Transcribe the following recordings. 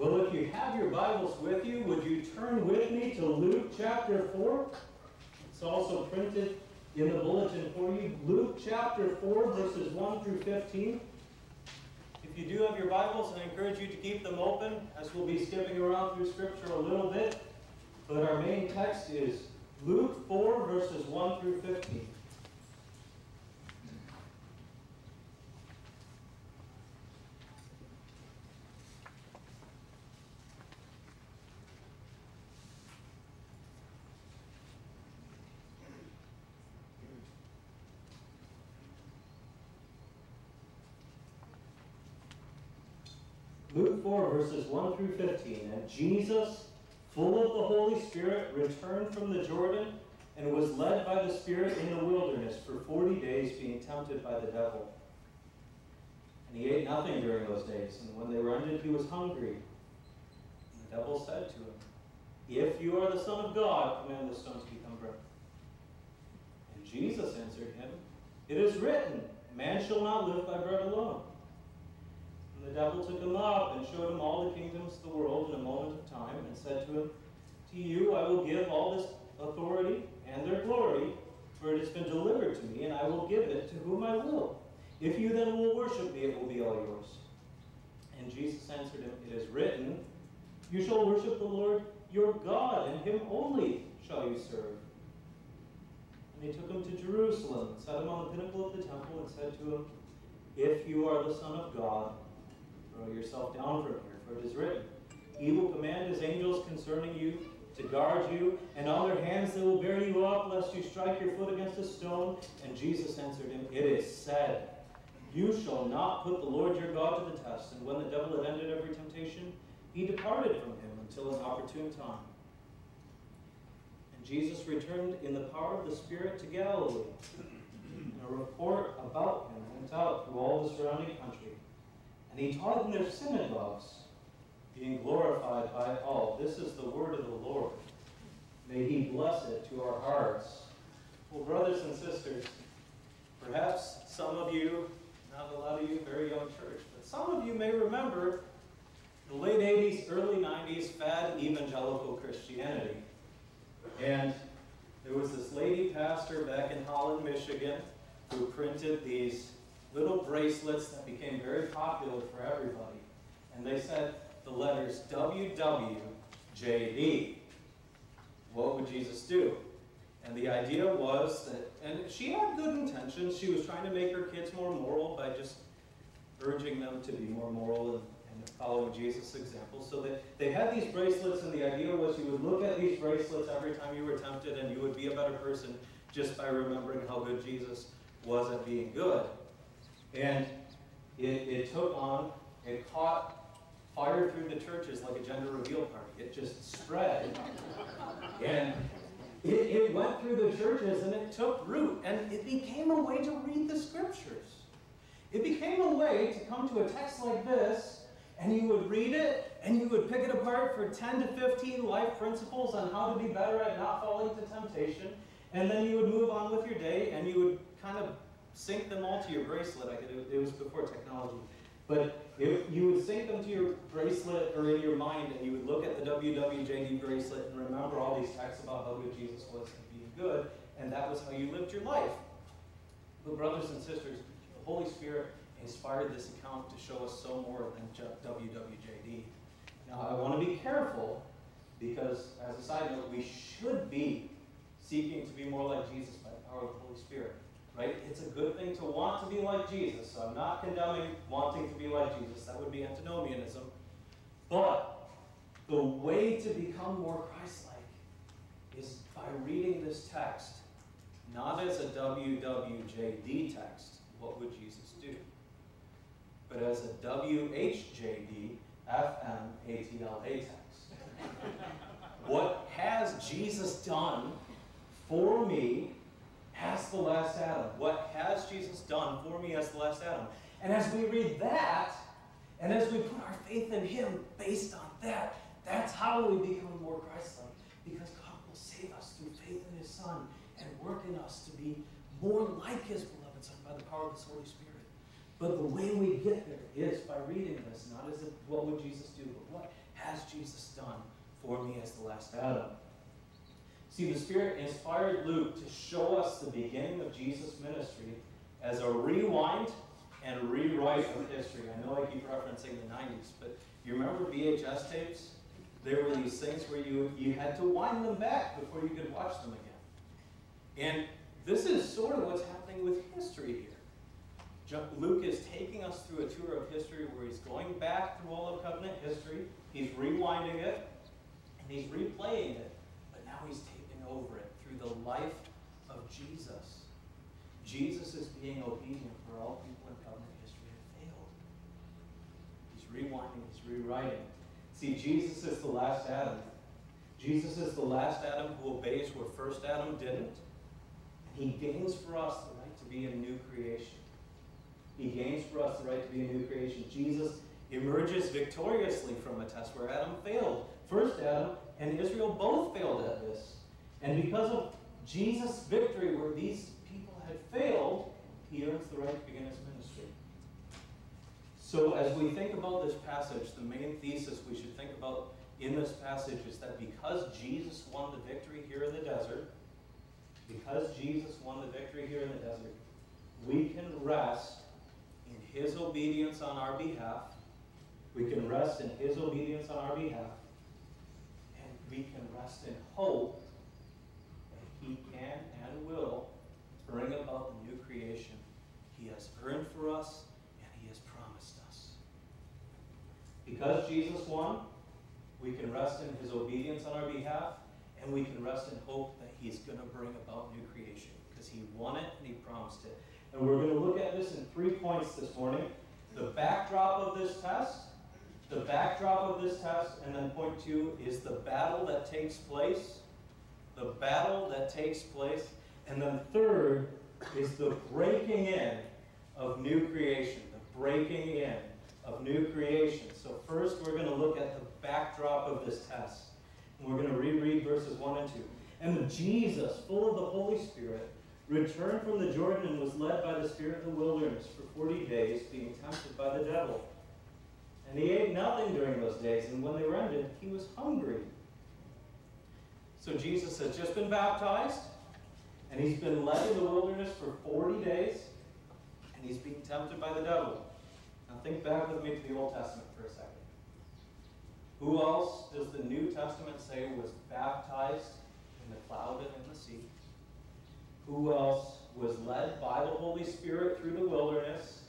Well, if you have your Bibles with you, would you turn with me to Luke chapter 4? It's also printed in the bulletin for you. Luke chapter 4, verses 1 through 15. If you do have your Bibles, I encourage you to keep them open as we'll be skipping around through Scripture a little bit. But our main text is Luke 4, verses 1 through 15. Luke 4, verses 1 through 15. And Jesus, full of the Holy Spirit, returned from the Jordan and was led by the Spirit in the wilderness for 40 days, being tempted by the devil. And he ate nothing during those days. And when they were ended, he was hungry. And the devil said to him, If you are the Son of God, command the stones to become bread. And Jesus answered him, It is written, Man shall not live by bread alone and the devil took him up and showed him all the kingdoms of the world in a moment of time, and said to him, To you I will give all this authority and their glory, for it has been delivered to me, and I will give it to whom I will. If you then will worship me, it will be all yours. And Jesus answered him, It is written, You shall worship the Lord your God, and him only shall you serve. And they took him to Jerusalem, and set him on the pinnacle of the temple, and said to him, If you are the Son of God, Throw yourself down from here, for it is written, He will command His angels concerning you to guard you, and on their hands they will bear you up, lest you strike your foot against a stone. And Jesus answered him, It is said, You shall not put the Lord your God to the test. And when the devil had ended every temptation, he departed from him until an opportune time. And Jesus returned in the power of the Spirit to Galilee. And a report about him went out through all the surrounding country. And he taught in their synagogues, being glorified by all. This is the word of the Lord. May he bless it to our hearts. Well, brothers and sisters, perhaps some of you, not a lot of you, very young church, but some of you may remember the late 80s, early 90s fad evangelical Christianity. And there was this lady pastor back in Holland, Michigan, who printed these little bracelets that became very popular for everybody. And they said the letters WWJD. What would Jesus do? And the idea was that, and she had good intentions. She was trying to make her kids more moral by just urging them to be more moral and, and following Jesus' example. So they, they had these bracelets, and the idea was you would look at these bracelets every time you were tempted, and you would be a better person just by remembering how good Jesus was at being good. And it, it took on, it caught fire through the churches like a gender reveal party. It just spread. and it, it went through the churches and it took root. And it became a way to read the scriptures. It became a way to come to a text like this and you would read it and you would pick it apart for 10 to 15 life principles on how to be better at not falling to temptation. And then you would move on with your day and you would kind of sync them all to your bracelet. I could, it was before technology. But if you would sync them to your bracelet or in your mind, and you would look at the WWJD bracelet and remember all these texts about how good Jesus was and being good, and that was how you lived your life. But brothers and sisters, the Holy Spirit inspired this account to show us so more than just WWJD. Now, I want to be careful because, as a side note, we should be seeking to be more like Jesus by the power of the Holy Spirit right? It's a good thing to want to be like Jesus. So I'm not condemning wanting to be like Jesus. That would be antinomianism. But the way to become more Christ-like is by reading this text, not as a WWJD text, what would Jesus do? But as a WHJD FMATLA text. what has Jesus done for me as the last Adam. What has Jesus done for me as the last Adam? And as we read that, and as we put our faith in Him based on that, that's how we become more Christ-like. Because God will save us through faith in His Son and work in us to be more like His beloved Son by the power of His Holy Spirit. But the way we get there is by reading this, not as if, what would Jesus do, but what has Jesus done for me as the last Adam? See, the Spirit inspired Luke to show us the beginning of Jesus' ministry as a rewind and rewrite of history. I know I keep referencing the 90s, but you remember VHS tapes? There were these things where you, you had to wind them back before you could watch them again. And this is sort of what's happening with history here. Luke is taking us through a tour of history where he's going back through all of covenant history, he's rewinding it, and he's replaying it, but now he's taking over it through the life of Jesus. Jesus is being obedient where all people in covenant history have failed. He's rewinding, he's rewriting. See, Jesus is the last Adam. Jesus is the last Adam who obeys where first Adam didn't. And he gains for us the right to be a new creation. He gains for us the right to be a new creation. Jesus emerges victoriously from a test where Adam failed. First Adam and Israel both failed at this. And because of Jesus' victory where these people had failed, he earns the right to begin his ministry. So as we think about this passage, the main thesis we should think about in this passage is that because Jesus won the victory here in the desert, because Jesus won the victory here in the desert, we can rest in his obedience on our behalf. We can rest in his obedience on our behalf. And we can rest in hope he can and will bring about the new creation he has earned for us and he has promised us. Because Jesus won, we can rest in his obedience on our behalf, and we can rest in hope that he's going to bring about new creation because he won it and he promised it. And we're going to look at this in three points this morning. The backdrop of this test, the backdrop of this test, and then point two is the battle that takes place. The battle that takes place. And then third is the breaking in of new creation. The breaking in of new creation. So first we're going to look at the backdrop of this test. And we're going to reread verses 1 and 2. And Jesus, full of the Holy Spirit, returned from the Jordan and was led by the Spirit in the wilderness for 40 days, being tempted by the devil. And he ate nothing during those days, and when they were ended, he was hungry. So Jesus has just been baptized, and he's been led in the wilderness for 40 days, and he's being tempted by the devil. Now think back with me to the Old Testament for a second. Who else does the New Testament say was baptized in the cloud and in the sea? Who else was led by the Holy Spirit through the wilderness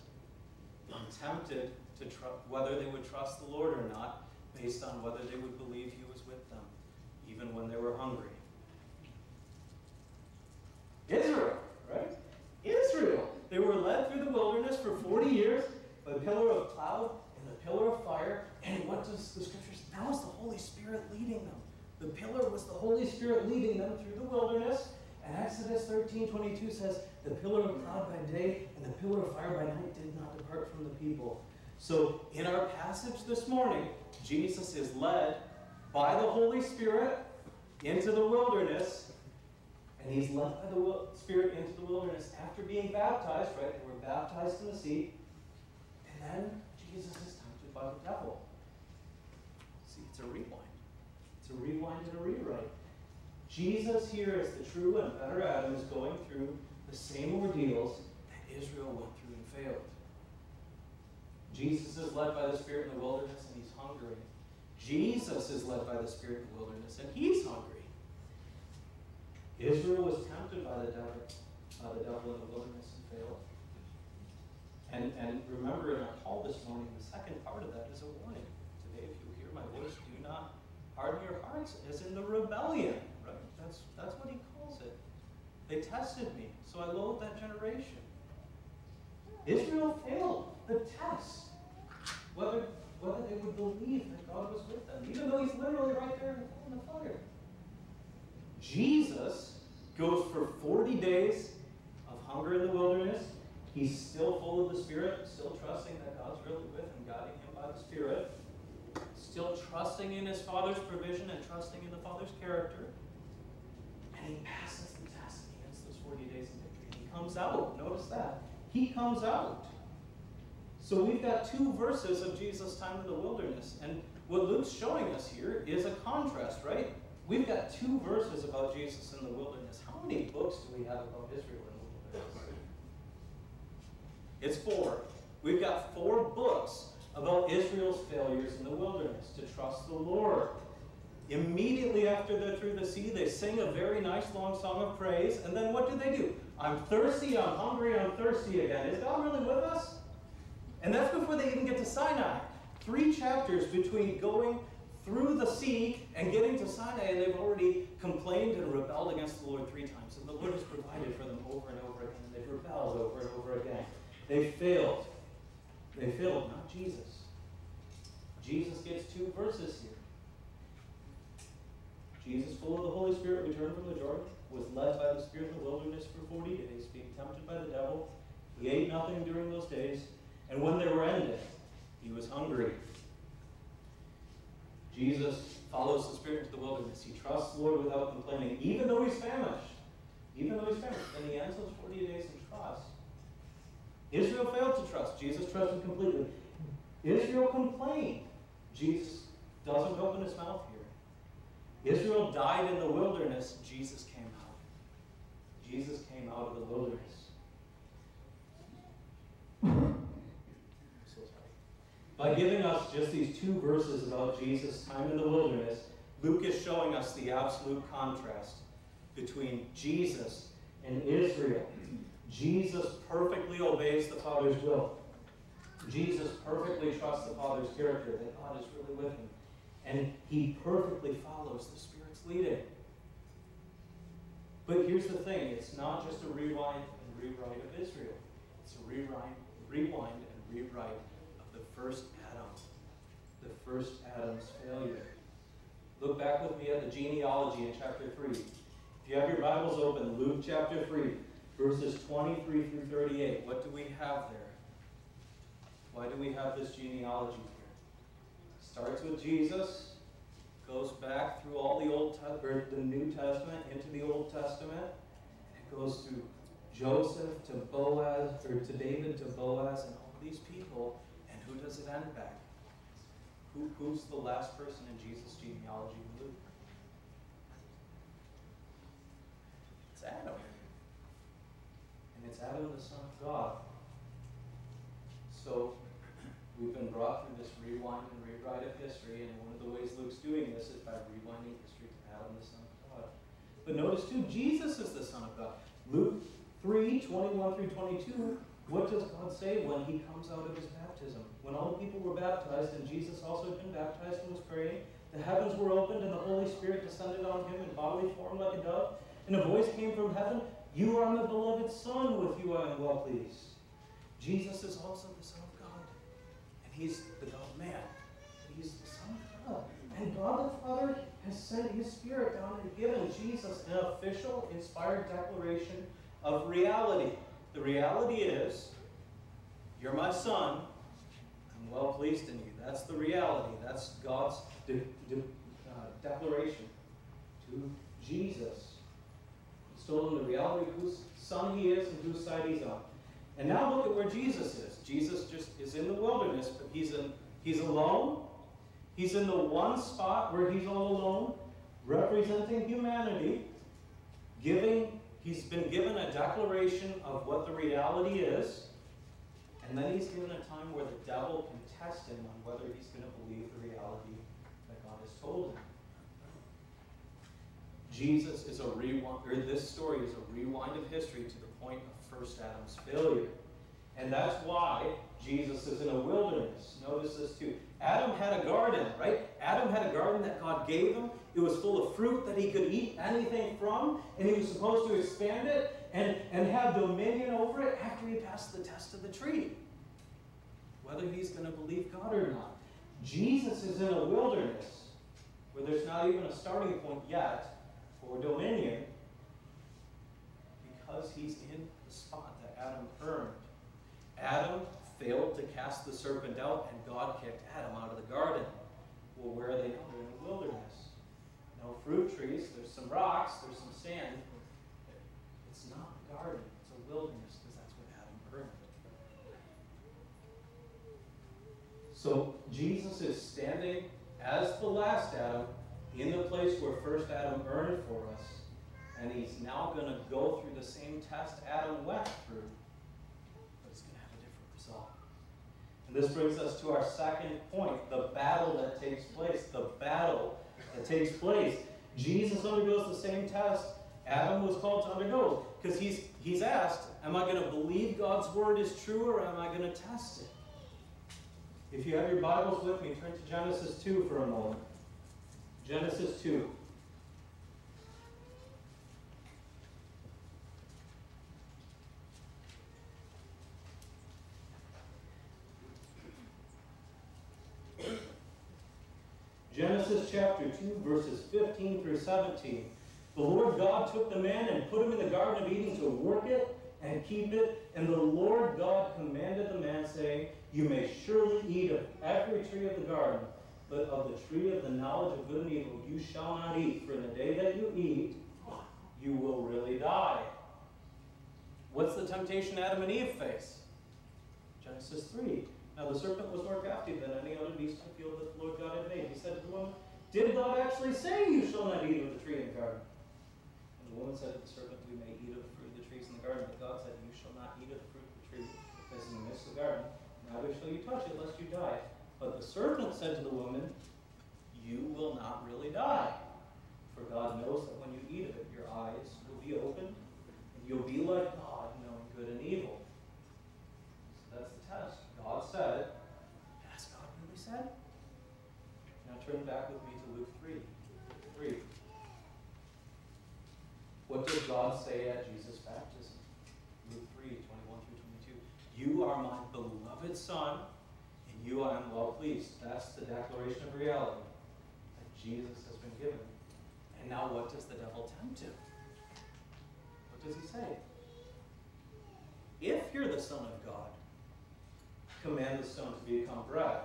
and tempted to whether they would trust the Lord or not, based on whether they would believe He even when they were hungry? Israel, right? Israel. They were led through the wilderness for 40 years by a pillar of cloud and a pillar of fire. And what does the scriptures? That was the Holy Spirit leading them. The pillar was the Holy Spirit leading them through the wilderness. And Exodus 13 22 says, The pillar of cloud by day and the pillar of fire by night did not depart from the people. So, in our passage this morning, Jesus is led by the Holy Spirit into the wilderness, and he's led by the Spirit into the wilderness after being baptized, right? They were baptized in the sea, and then Jesus is tempted by the devil. See, it's a rewind. It's a rewind and a rewrite. Jesus here as the true and better Adam is going through the same ordeals that Israel went through and failed. Jesus is led by the Spirit in the wilderness and he's hungry. Jesus is led by the Spirit in the wilderness and he's hungry. Israel was tempted by the devil, by the devil in the wilderness and failed. And, and remember in our call this morning, the second part of that is a warning. Today, if you hear my voice, do not harden your hearts as in the rebellion Right? that's, that's what he calls it. They tested me, so I loathed that generation. Israel failed the test. Whether, whether they would believe that God was with them, even though he's literally right there in the fire. Jesus goes for 40 days of hunger in the wilderness. He's still full of the Spirit, still trusting that God's really with him, guiding him by the Spirit. Still trusting in his Father's provision and trusting in the Father's character. And he passes the test gets those 40 days of victory. He comes out. Notice that. He comes out. So we've got two verses of Jesus' time in the wilderness. And what Luke's showing us here is a contrast, right? We've got two verses about Jesus in the wilderness. How many books do we have about Israel in the wilderness? It's four. We've got four books about Israel's failures in the wilderness to trust the Lord. Immediately after they're through the sea, they sing a very nice long song of praise. And then what do they do? I'm thirsty, I'm hungry, I'm thirsty again. Is God really with us? And that's before they even get to Sinai. Three chapters between going through the sea and getting to Sinai, and they've already complained and rebelled against the Lord three times. And the Lord has provided for them over and over again. They've rebelled over and over again. They failed. They failed, not Jesus. Jesus gets two verses here. Jesus, full of the Holy Spirit, returned from the Jordan, was led by the Spirit in the wilderness for 40 days, being tempted by the devil. He ate nothing during those days, and when they were ended, he was hungry. Jesus follows the Spirit into the wilderness. He trusts the Lord without complaining, even though he's famished. Even though he's famished. And he ends those 40 days in trust. Israel failed to trust. Jesus trusted completely. Israel complained. Jesus doesn't open his mouth here. Israel died in the wilderness. Jesus came out. Jesus came out of the wilderness. By giving us just these two verses about Jesus' time in the wilderness, Luke is showing us the absolute contrast between Jesus and Israel. Jesus perfectly obeys the Father's will. Jesus perfectly trusts the Father's character, that God is really with him. And he perfectly follows the Spirit's leading. But here's the thing it's not just a rewind and rewrite of Israel, it's a rewind, rewind and rewrite first Adam, the first Adam's failure. Look back with me at the genealogy in chapter 3. If you have your Bibles open, Luke chapter 3 verses 23 through 38. What do we have there? Why do we have this genealogy here? Starts with Jesus, goes back through all the Old or the New Testament into the Old Testament, it goes through Joseph to Boaz, or to David to Boaz, and all these people. Who does it end back? Who, who's the last person in Jesus' genealogy in Luke? It's Adam. And it's Adam, the Son of God. So we've been brought through this rewind and rewrite of history, and one of the ways Luke's doing this is by rewinding history to Adam, the Son of God. But notice too, Jesus is the Son of God. Luke 3, 21 through 22, what does God say when he comes out of his baptism? When all the people were baptized, and Jesus also had been baptized and was praying, the heavens were opened, and the Holy Spirit descended on him in bodily form like a dove. And a voice came from heaven You are my beloved Son, with you I am well pleased. Jesus is also the Son of God. And he's the God man. He's the Son of God. And God the Father has sent his Spirit down and given Jesus an official, inspired declaration of reality. The reality is, you're my son. I'm well pleased in you. That's the reality. That's God's de- de- uh, declaration to Jesus. He's told him the reality of whose son he is and whose side he's on. And now look at where Jesus is. Jesus just is in the wilderness, but he's in, he's alone. He's in the one spot where he's all alone, representing humanity, giving He's been given a declaration of what the reality is, and then he's given a time where the devil can test him on whether he's going to believe the reality that God has told him. Jesus is a rewind, or this story is a rewind of history to the point of first Adam's failure. And that's why Jesus is in a wilderness. Notice this too. Adam had a garden, right? Adam had a garden that God gave him. It was full of fruit that he could eat anything from, and he was supposed to expand it and, and have dominion over it after he passed the test of the tree. Whether he's going to believe God or not. Jesus is in a wilderness where there's not even a starting point yet for dominion because he's in the spot that Adam earned. Adam failed to cast the serpent out, and God kicked Adam out of the garden. Well, where are they now? They're in the wilderness. No fruit trees. There's some rocks. There's some sand. It's not a garden. It's a wilderness because that's what Adam earned. So Jesus is standing as the last Adam in the place where first Adam earned for us, and he's now going to go through the same test Adam went through, but it's going to have a different result. This brings us to our second point the battle that takes place. The battle that takes place. Jesus undergoes the same test Adam was called to undergo because he's, he's asked, Am I going to believe God's word is true or am I going to test it? If you have your Bibles with me, turn to Genesis 2 for a moment. Genesis 2. Genesis chapter 2, verses 15 through 17. The Lord God took the man and put him in the Garden of Eden to work it and keep it. And the Lord God commanded the man, saying, You may surely eat of every tree of the garden, but of the tree of the knowledge of good and evil you shall not eat, for in the day that you eat, you will really die. What's the temptation Adam and Eve face? Genesis 3. Now the serpent was more crafty than any other beast of the field that the Lord God had made. He said to the woman, Did God actually say you shall not eat of the tree in the garden? And the woman said to the serpent, We may eat of the fruit of the trees in the garden, but God said, You shall not eat of the fruit of the tree that is in the midst of the garden, neither shall you touch it, lest you die. But the serpent said to the woman, You will not really die. For God knows that when you eat of it, your eyes will be opened, and you'll be like God, knowing good and evil. So that's the test. Said, Has God really said? Now turn back with me to Luke 3. 3. What did God say at Jesus' baptism? Luke 3, 21 through 22. You are my beloved Son, and you I am well pleased. That's the declaration of reality that Jesus has been given. And now what does the devil tempt him? What does he say? If you're the Son of God, command the stone to become bread.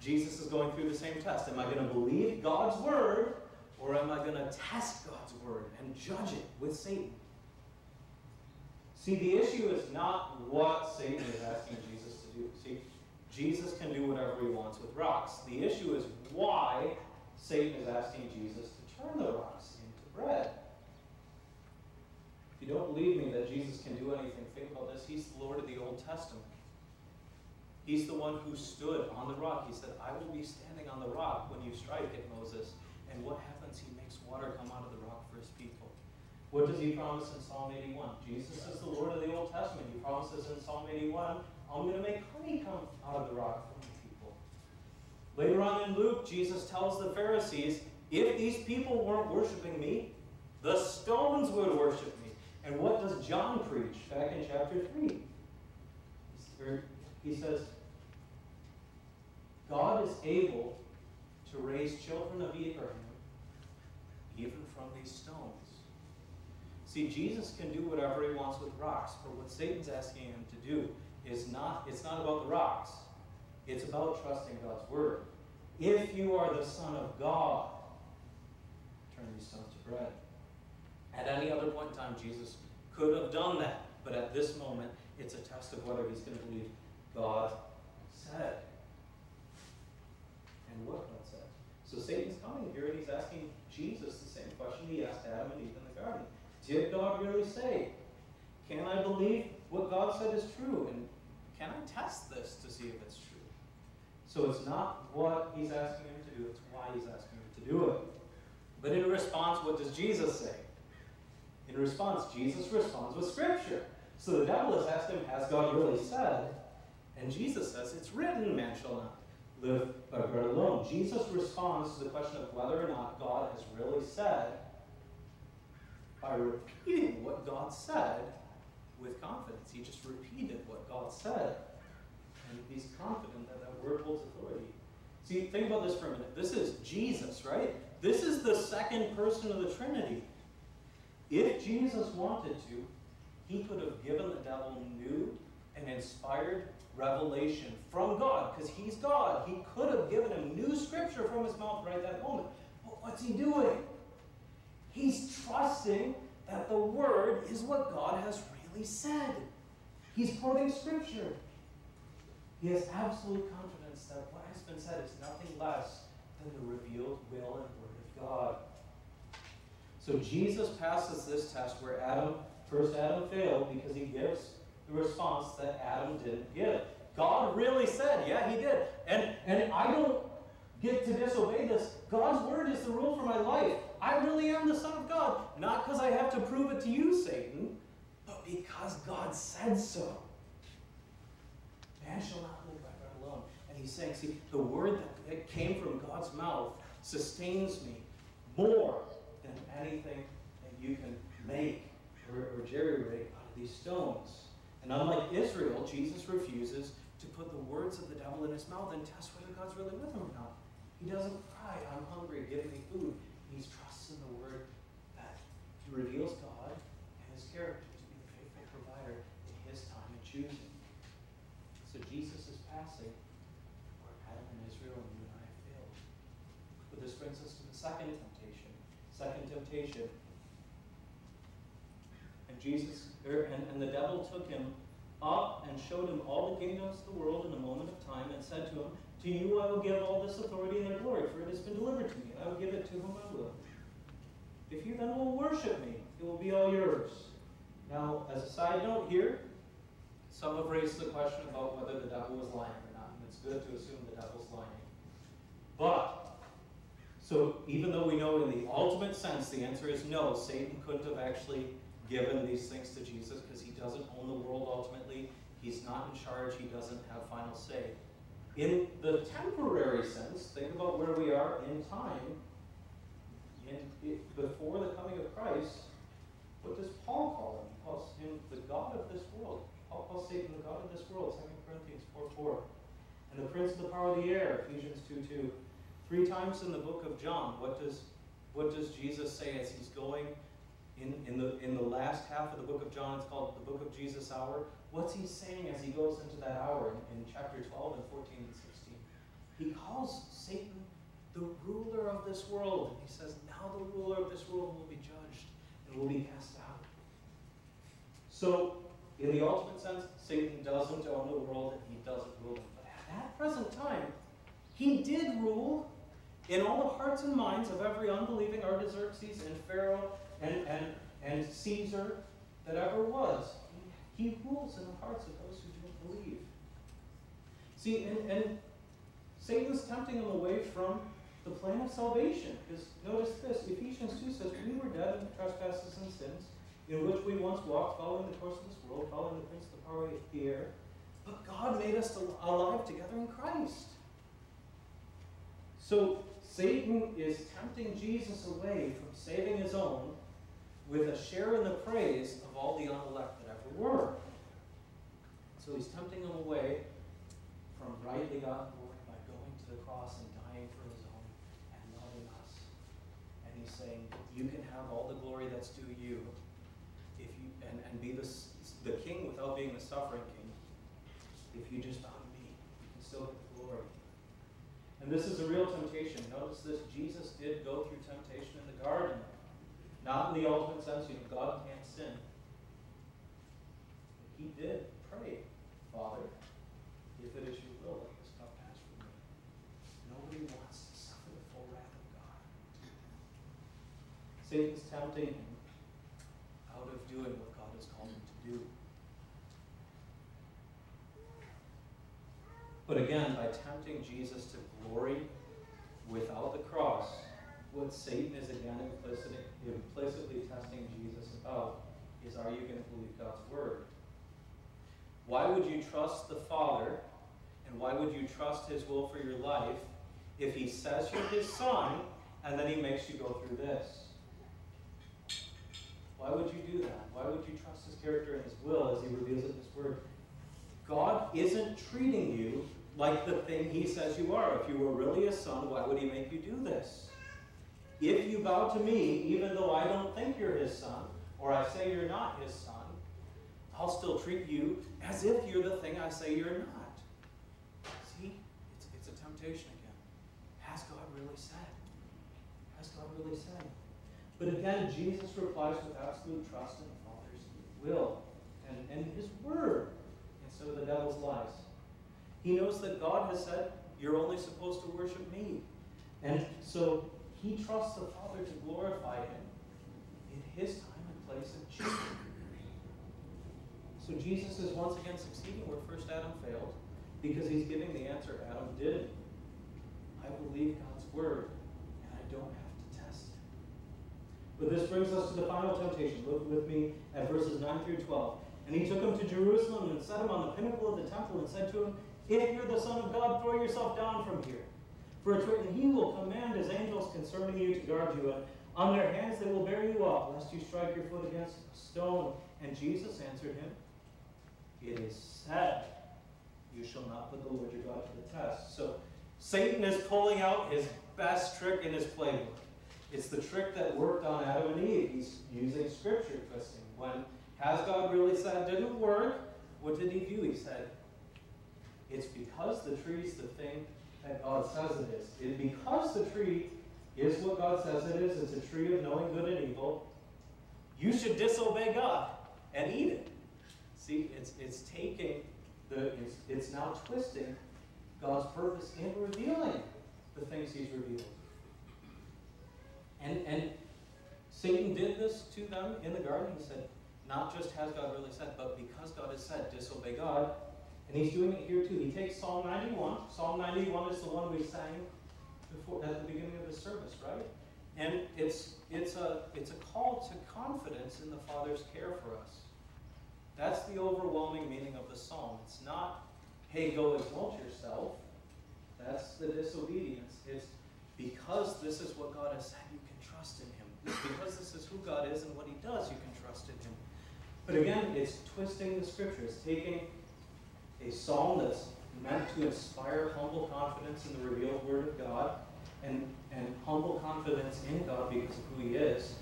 Jesus is going through the same test. Am I going to believe God's word or am I going to test God's word and judge it with Satan? See, the issue is not what Satan is asking Jesus to do. See, Jesus can do whatever he wants with rocks. The issue is why Satan is asking Jesus to turn the rocks into bread. You don't believe me that Jesus can do anything, think about this. He's the Lord of the Old Testament. He's the one who stood on the rock. He said, I will be standing on the rock when you strike it, Moses. And what happens? He makes water come out of the rock for his people. What does he promise in Psalm 81? Jesus is the Lord of the Old Testament. He promises in Psalm 81, I'm going to make honey come out of the rock for my people. Later on in Luke, Jesus tells the Pharisees, if these people weren't worshiping me, the stones would worship me. And what does John preach back in chapter 3? He says, God is able to raise children of Abraham even from these stones. See, Jesus can do whatever he wants with rocks, but what Satan's asking him to do is not, it's not about the rocks. It's about trusting God's word. If you are the Son of God, turn these stones to bread. At any other point in time, Jesus could have done that, but at this moment, it's a test of whether he's going to believe God said. And what God said. So Satan's coming here and he's asking Jesus the same question he asked Adam and Eve in the garden. Did God really say? Can I believe what God said is true? And can I test this to see if it's true? So it's not what he's asking him to do, it's why he's asking him to do it. But in response, what does Jesus say? In response, Jesus responds with Scripture. So the devil has asked him, Has God really said? And Jesus says, It's written, man shall not live by bread alone. Jesus responds to the question of whether or not God has really said by repeating what God said with confidence. He just repeated what God said. And he's confident that that word holds authority. See, think about this for a minute. This is Jesus, right? This is the second person of the Trinity. If Jesus wanted to, he could have given the devil new and inspired revelation from God, because he's God. He could have given him new scripture from his mouth right that moment. But what's he doing? He's trusting that the word is what God has really said. He's quoting scripture. He has absolute confidence that what has been said, is nothing less than the revealed will and word of God. So Jesus passes this test where Adam, first Adam failed because he gives the response that Adam didn't give. God really said, yeah, he did. And, and I don't get to disobey this. God's word is the rule for my life. I really am the Son of God. Not because I have to prove it to you, Satan, but because God said so. Man shall not live by bread alone. And he's saying, see, the word that came from God's mouth sustains me more anything that you can make or, or rig out of these stones. And unlike Israel, Jesus refuses to put the words of the devil in his mouth and test whether God's really with him or not. He doesn't cry, I'm hungry, give me food. He trusts in the word that reveals God and his character to be the faithful provider in his time and choosing. So Jesus is passing where Adam and Israel and you and I failed. But this brings us to the second temptation. Second temptation. And Jesus, er, and, and the devil took him up and showed him all the kingdoms of the world in a moment of time and said to him, To you I will give all this authority and their glory, for it has been delivered to me, and I will give it to whom I will. If you then will worship me, it will be all yours. Now, as a side note here, some have raised the question about whether the devil was lying or not, and it's good to assume the devil's lying. But, so even though we know in the ultimate sense the answer is no, Satan couldn't have actually given these things to Jesus because he doesn't own the world ultimately. He's not in charge. He doesn't have final say. In the temporary sense, think about where we are in time. In, before the coming of Christ, what does Paul call him? He calls him the God of this world. Paul calls Satan the God of this world, 2 Corinthians 4 4. And the prince of the power of the air, Ephesians 2 2. Three times in the book of John, what does, what does Jesus say as he's going in, in, the, in the last half of the book of John, it's called the book of Jesus hour. What's he saying as he goes into that hour in, in chapter 12 and 14 and 16? He calls Satan the ruler of this world. He says, now the ruler of this world will be judged and will be cast out. So, in the ultimate sense, Satan doesn't own the world and he doesn't rule it. But at that present time, he did rule in all the hearts and minds of every unbelieving Artaxerxes and Pharaoh and, and, and Caesar that ever was. He rules in the hearts of those who don't believe. See, and, and Satan's tempting them away from the plan of salvation. Because notice this Ephesians 2 says, We were dead in trespasses and sins, in which we once walked, following the course of this world, following the prince of the power of the air. But God made us alive together in Christ. So Satan is tempting Jesus away from saving his own with a share in the praise of all the unelect that ever were. So he's tempting them away from rightly God glory by going to the cross and dying for his own and loving us. And he's saying, you can have all the glory that's due you if you and, and be the, the king without being the suffering king. If you just bow me, you can still. And this is a real temptation. Notice this Jesus did go through temptation in the garden. Not in the ultimate sense, you know, God can't sin. But He did pray, Father, if it is your will, let this cup pass from me. Nobody wants to suffer the full wrath of God. Satan's tempting him out of doing what God has called him to do. But again, by tempting Jesus without the cross, what Satan is again implicitly, implicitly testing Jesus about is are you going to believe God's word? Why would you trust the Father and why would you trust his will for your life if he says you're his son and then he makes you go through this? Why would you do that? Why would you trust his character and his will as he reveals it in his word? God isn't treating you like the thing he says you are. If you were really a son, why would he make you do this? If you bow to me, even though I don't think you're his son, or I say you're not his son, I'll still treat you as if you're the thing I say you're not. See? It's, it's a temptation again. Has God really said? Has God really said? But again, Jesus replies with absolute trust in the Father's will and, and his word And so the devil's lies. He knows that God has said You're only supposed to worship me. And so he trusts the Father to glorify him in his time and place of choosing. So Jesus is once again succeeding where first Adam failed because he's giving the answer Adam did. I believe God's word and I don't have to test it. But this brings us to the final temptation. Look with me at verses 9 through 12. And he took him to Jerusalem and set him on the pinnacle of the temple and said to him, If you're the Son of God, throw yourself down from here. For it's written, He will command His angels concerning you to guard you, and on their hands they will bear you up, lest you strike your foot against a stone. And Jesus answered him, It is said, You shall not put the Lord your God to the test. So Satan is pulling out his best trick in his playbook. It's the trick that worked on Adam and Eve. He's using scripture twisting. When has God really said didn't work, what did he do? He said, It's because the tree is the thing that God says it is. It, because the tree is what God says it is, it's a tree of knowing good and evil, you should disobey God and eat it. See, it's, it's taking the, it's, it's now twisting God's purpose in revealing the things he's revealed. And, and Satan did this to them in the garden. He said, not just has God really said, but because God has said, disobey God. And he's doing it here too. He takes Psalm 91. Psalm 91 is the one we sang before at the beginning of the service, right? And it's it's a it's a call to confidence in the Father's care for us. That's the overwhelming meaning of the psalm. It's not, hey, go exalt yourself. That's the disobedience. It's because this is what God has said, you can trust in Him. Because this is who God is and what He does, you can trust in Him. But again, it's twisting the scriptures, taking a psalm that's meant to inspire humble confidence in the revealed word of God and, and humble confidence in God because of who he is.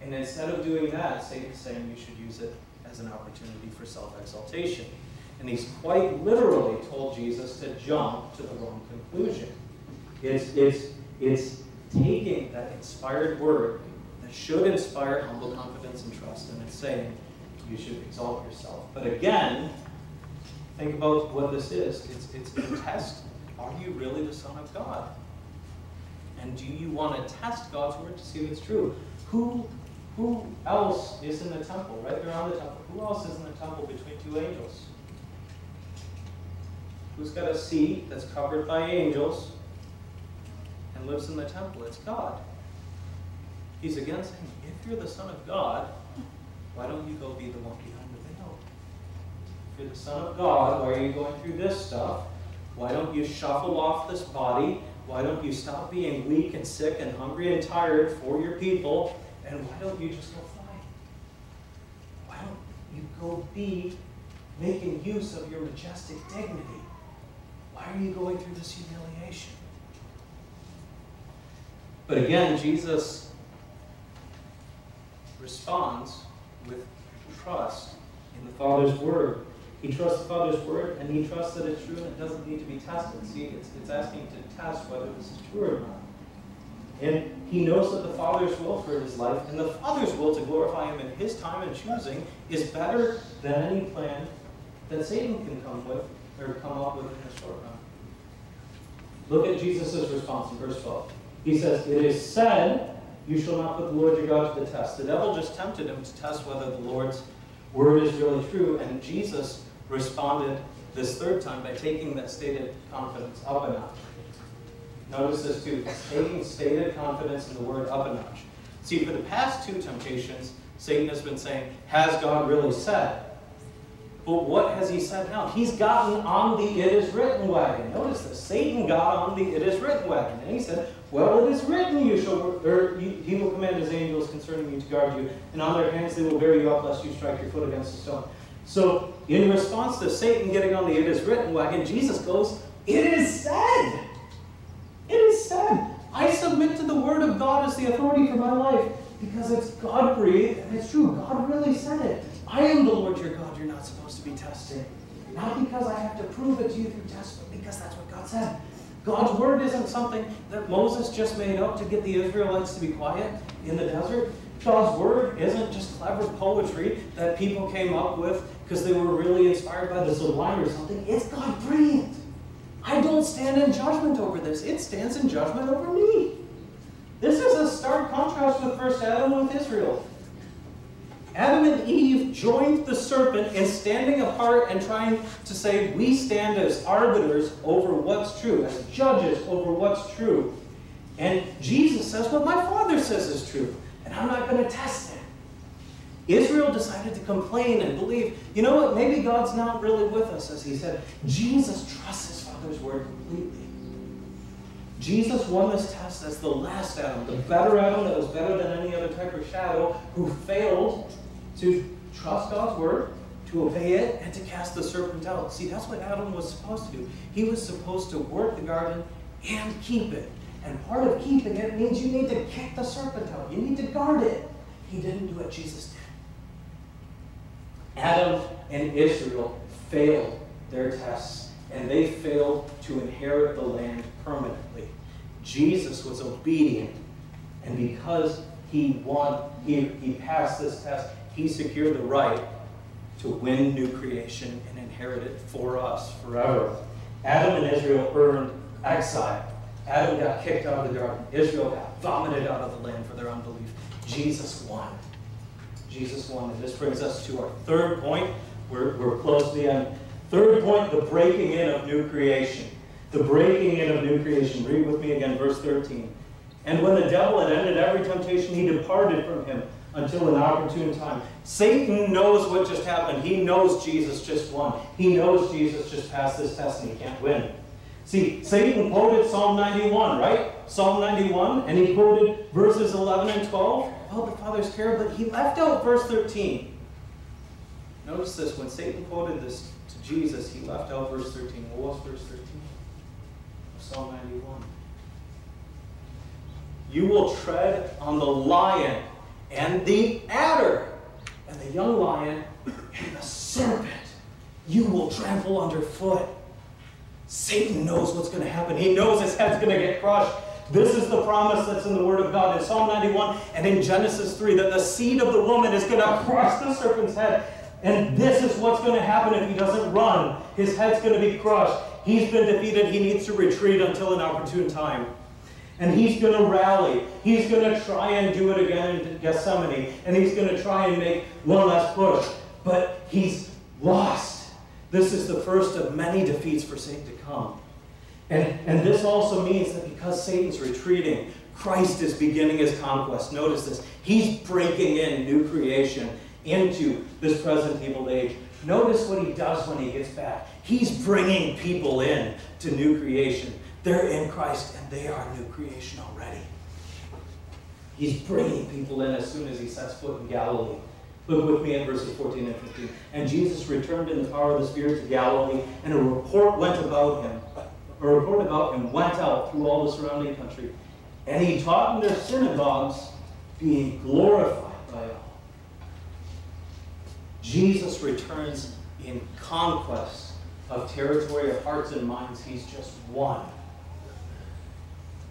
And instead of doing that, Satan's saying you should use it as an opportunity for self-exaltation. And he's quite literally told Jesus to jump to the wrong conclusion. It's, it's, it's taking that inspired word that should inspire humble confidence and trust. And it's saying you should exalt yourself. But again, think about what this is. It's, it's a test. Are you really the Son of God? And do you want to test God's word to see if it's true? Who, who else is in the temple, right there on the temple? Who else is in the temple between two angels? Who's got a seat that's covered by angels and lives in the temple? It's God. He's again saying, if you're the Son of God, why don't you go be the one behind the veil? If you're the Son of God, why are you going through this stuff? Why don't you shuffle off this body? Why don't you stop being weak and sick and hungry and tired for your people? And why don't you just go fly? Why don't you go be making use of your majestic dignity? Why are you going through this humiliation? But again, Jesus responds with trust in the Father's Word. He trusts the Father's Word, and he trusts that it's true and it doesn't need to be tested. See, it's, it's asking to test whether this is true or not. And he knows that the Father's will for his life, and the Father's will to glorify him in his time and choosing, is better than any plan that Satan can come with or come up with in the short run. Look at Jesus' response in verse 12. He says, It is said, you shall not put the Lord your God to the test. The devil just tempted him to test whether the Lord's word is really true, and Jesus responded this third time by taking that stated confidence up a notch. Notice this too, taking stated confidence in the word up a notch. See, for the past two temptations, Satan has been saying, Has God really said? But what has he said now? He's gotten on the it is written wagon. Notice this. Satan got on the it is written wagon. And he said, Well, it is written, you shall, or er, he will command his angels concerning you to guard you, and on their hands they will bear you up lest you strike your foot against a stone. So, in response to Satan getting on the it is written wagon, Jesus goes, It is said. It is said. I submit to the word of God as the authority for my life because it's God breathed and it's true. God really said it. I am the Lord your God. You're not supposed to be tested. Not because I have to prove it to you through tests, but because that's what God said. God's word isn't something that Moses just made up to get the Israelites to be quiet in the desert. God's word isn't just clever poetry that people came up with because they were really inspired by the sublime or something. It's God breathed. I don't stand in judgment over this. It stands in judgment over me. This is a stark contrast with first Adam with Israel. Adam and Eve joined the serpent in standing apart and trying to say, we stand as arbiters over what's true, as judges over what's true. And Jesus says, what my Father says is true, and I'm not going to test it. Israel decided to complain and believe, you know what, maybe God's not really with us, as he said. Jesus trusts his Father's word completely. Jesus won this test as the last Adam, the better Adam that was better than any other type of shadow, who failed to trust God's word, to obey it, and to cast the serpent out. See, that's what Adam was supposed to do. He was supposed to work the garden and keep it. And part of keeping it means you need to kick the serpent out. You need to guard it. He didn't do it, Jesus did. Adam and Israel failed their tests, and they failed to inherit the land permanently. Jesus was obedient, and because he won, he, he passed this test, he secured the right to win new creation and inherit it for us forever. Adam and Israel earned exile. Adam got kicked out of the garden. Israel got vomited out of the land for their unbelief. Jesus won. Jesus won. And this brings us to our third point. We're, we're close to the end. Third point, the breaking in of new creation. The breaking in of new creation. Read with me again, verse 13. And when the devil had ended every temptation, he departed from him until an opportune time. Satan knows what just happened. He knows Jesus just won. He knows Jesus just passed this test and he can't win. See, Satan quoted Psalm 91, right? Psalm 91, and he quoted verses 11 and 12 about the Father's care, but he left out verse 13. Notice this when Satan quoted this to Jesus, he left out verse 13. What was verse 13 of Psalm 91? You will tread on the lion and the adder, and the young lion and the serpent you will trample underfoot. Satan knows what's going to happen. He knows his head's going to get crushed. This is the promise that's in the Word of God in Psalm 91 and in Genesis 3 that the seed of the woman is going to crush the serpent's head. And this is what's going to happen if he doesn't run. His head's going to be crushed. He's been defeated. He needs to retreat until an opportune time. And he's going to rally. He's going to try and do it again in Gethsemane. And he's going to try and make one last push. But he's lost. This is the first of many defeats for Satan to come. And, and this also means that because Satan's retreating, Christ is beginning his conquest. Notice this. He's breaking in new creation into this present evil age. Notice what he does when he gets back. He's bringing people in to new creation. They're in Christ and they are new creation already. He's bringing people in as soon as he sets foot in Galilee. Look with me in verses 14 and 15. And Jesus returned in the power of the Spirit to Galilee, and a report went about him. A report about him went out through all the surrounding country. And he taught in their synagogues, being glorified by all. Jesus returns in conquest of territory of hearts and minds he's just won.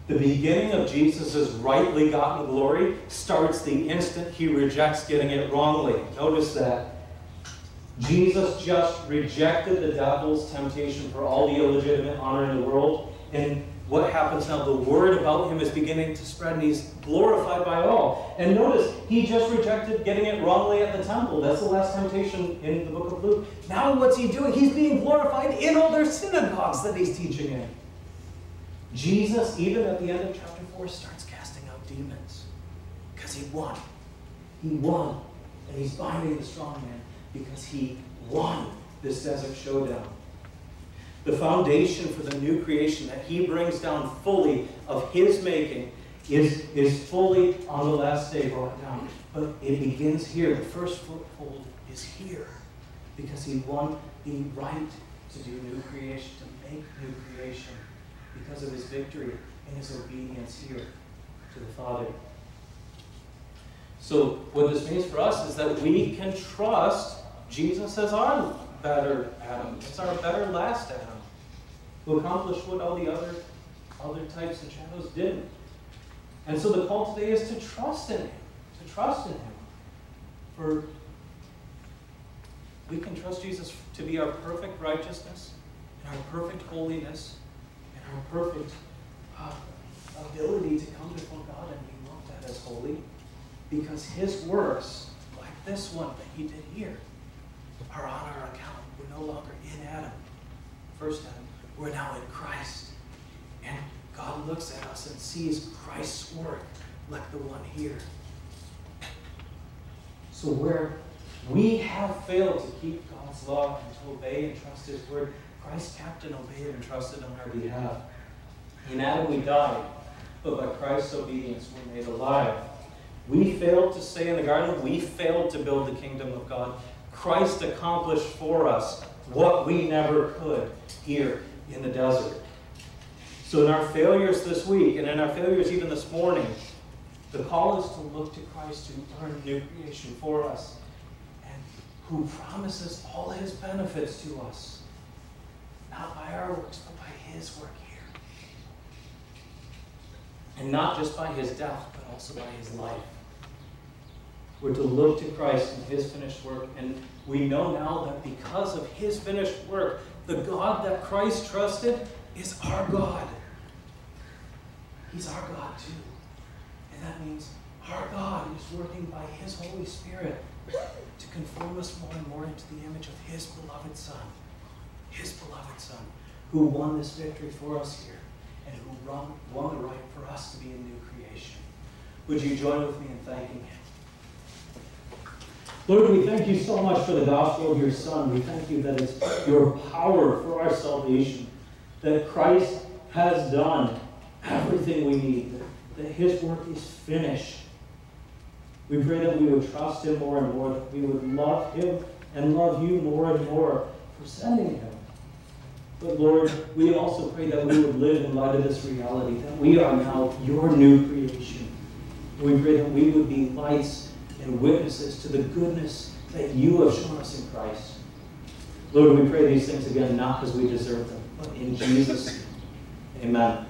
The beginning of Jesus' rightly gotten glory starts the instant he rejects getting it wrongly. Notice that. Jesus just rejected the devil's temptation for all the illegitimate honor in the world. And what happens now? The word about him is beginning to spread, and he's glorified by all. And notice, he just rejected getting it wrongly at the temple. That's the last temptation in the book of Luke. Now, what's he doing? He's being glorified in all their synagogues that he's teaching in. Jesus, even at the end of chapter 4, starts casting out demons because he won. He won. And he's binding the strong man because he won this desert showdown. The foundation for the new creation that he brings down fully of his making is, is fully on the last day brought down. But it begins here. The first foothold is here because he won the right to do new creation, to make new creation because of his victory and his obedience here to the Father. So, what this means for us is that we can trust Jesus as our better Adam. It's our better last Adam who accomplished what all the other, other types of shadows didn't. And so the call today is to trust in him, to trust in him. For we can trust Jesus to be our perfect righteousness and our perfect holiness and our perfect uh, ability to come before God and be looked at as holy because his works, like this one that he did here, are on our account. We're no longer in Adam, first Adam. We're now in Christ. And God looks at us and sees Christ's work like the one here. So where we have failed to keep God's law and to obey and trust his word, Christ kept and obeyed and trusted on our behalf. In Adam we died, but by Christ's obedience we're made alive. We failed to stay in the garden. We failed to build the kingdom of God. Christ accomplished for us what we never could here in the desert. So, in our failures this week, and in our failures even this morning, the call is to look to Christ who earned new creation for us and who promises all his benefits to us, not by our works, but by his work here. And not just by his death, but also by his life. We're to look to Christ and his finished work. And we know now that because of his finished work, the God that Christ trusted is our God. He's our God too. And that means our God is working by his Holy Spirit to conform us more and more into the image of his beloved Son. His beloved Son, who won this victory for us here and who won, won the right for us to be a new creation. Would you join with me in thanking him? Lord, we thank you so much for the gospel of your Son. We thank you that it's your power for our salvation, that Christ has done everything we need, that, his work is finished. We pray that we would trust him more and more, that we would love him and love you more and more for sending him. But Lord, we also pray that we would live in light of this reality, that we are now your new creation. We pray that we would be lights and witnesses to the goodness that you have shown us in Christ. Lord, we pray these things again, not because we deserve them, but in Jesus' name. Amen.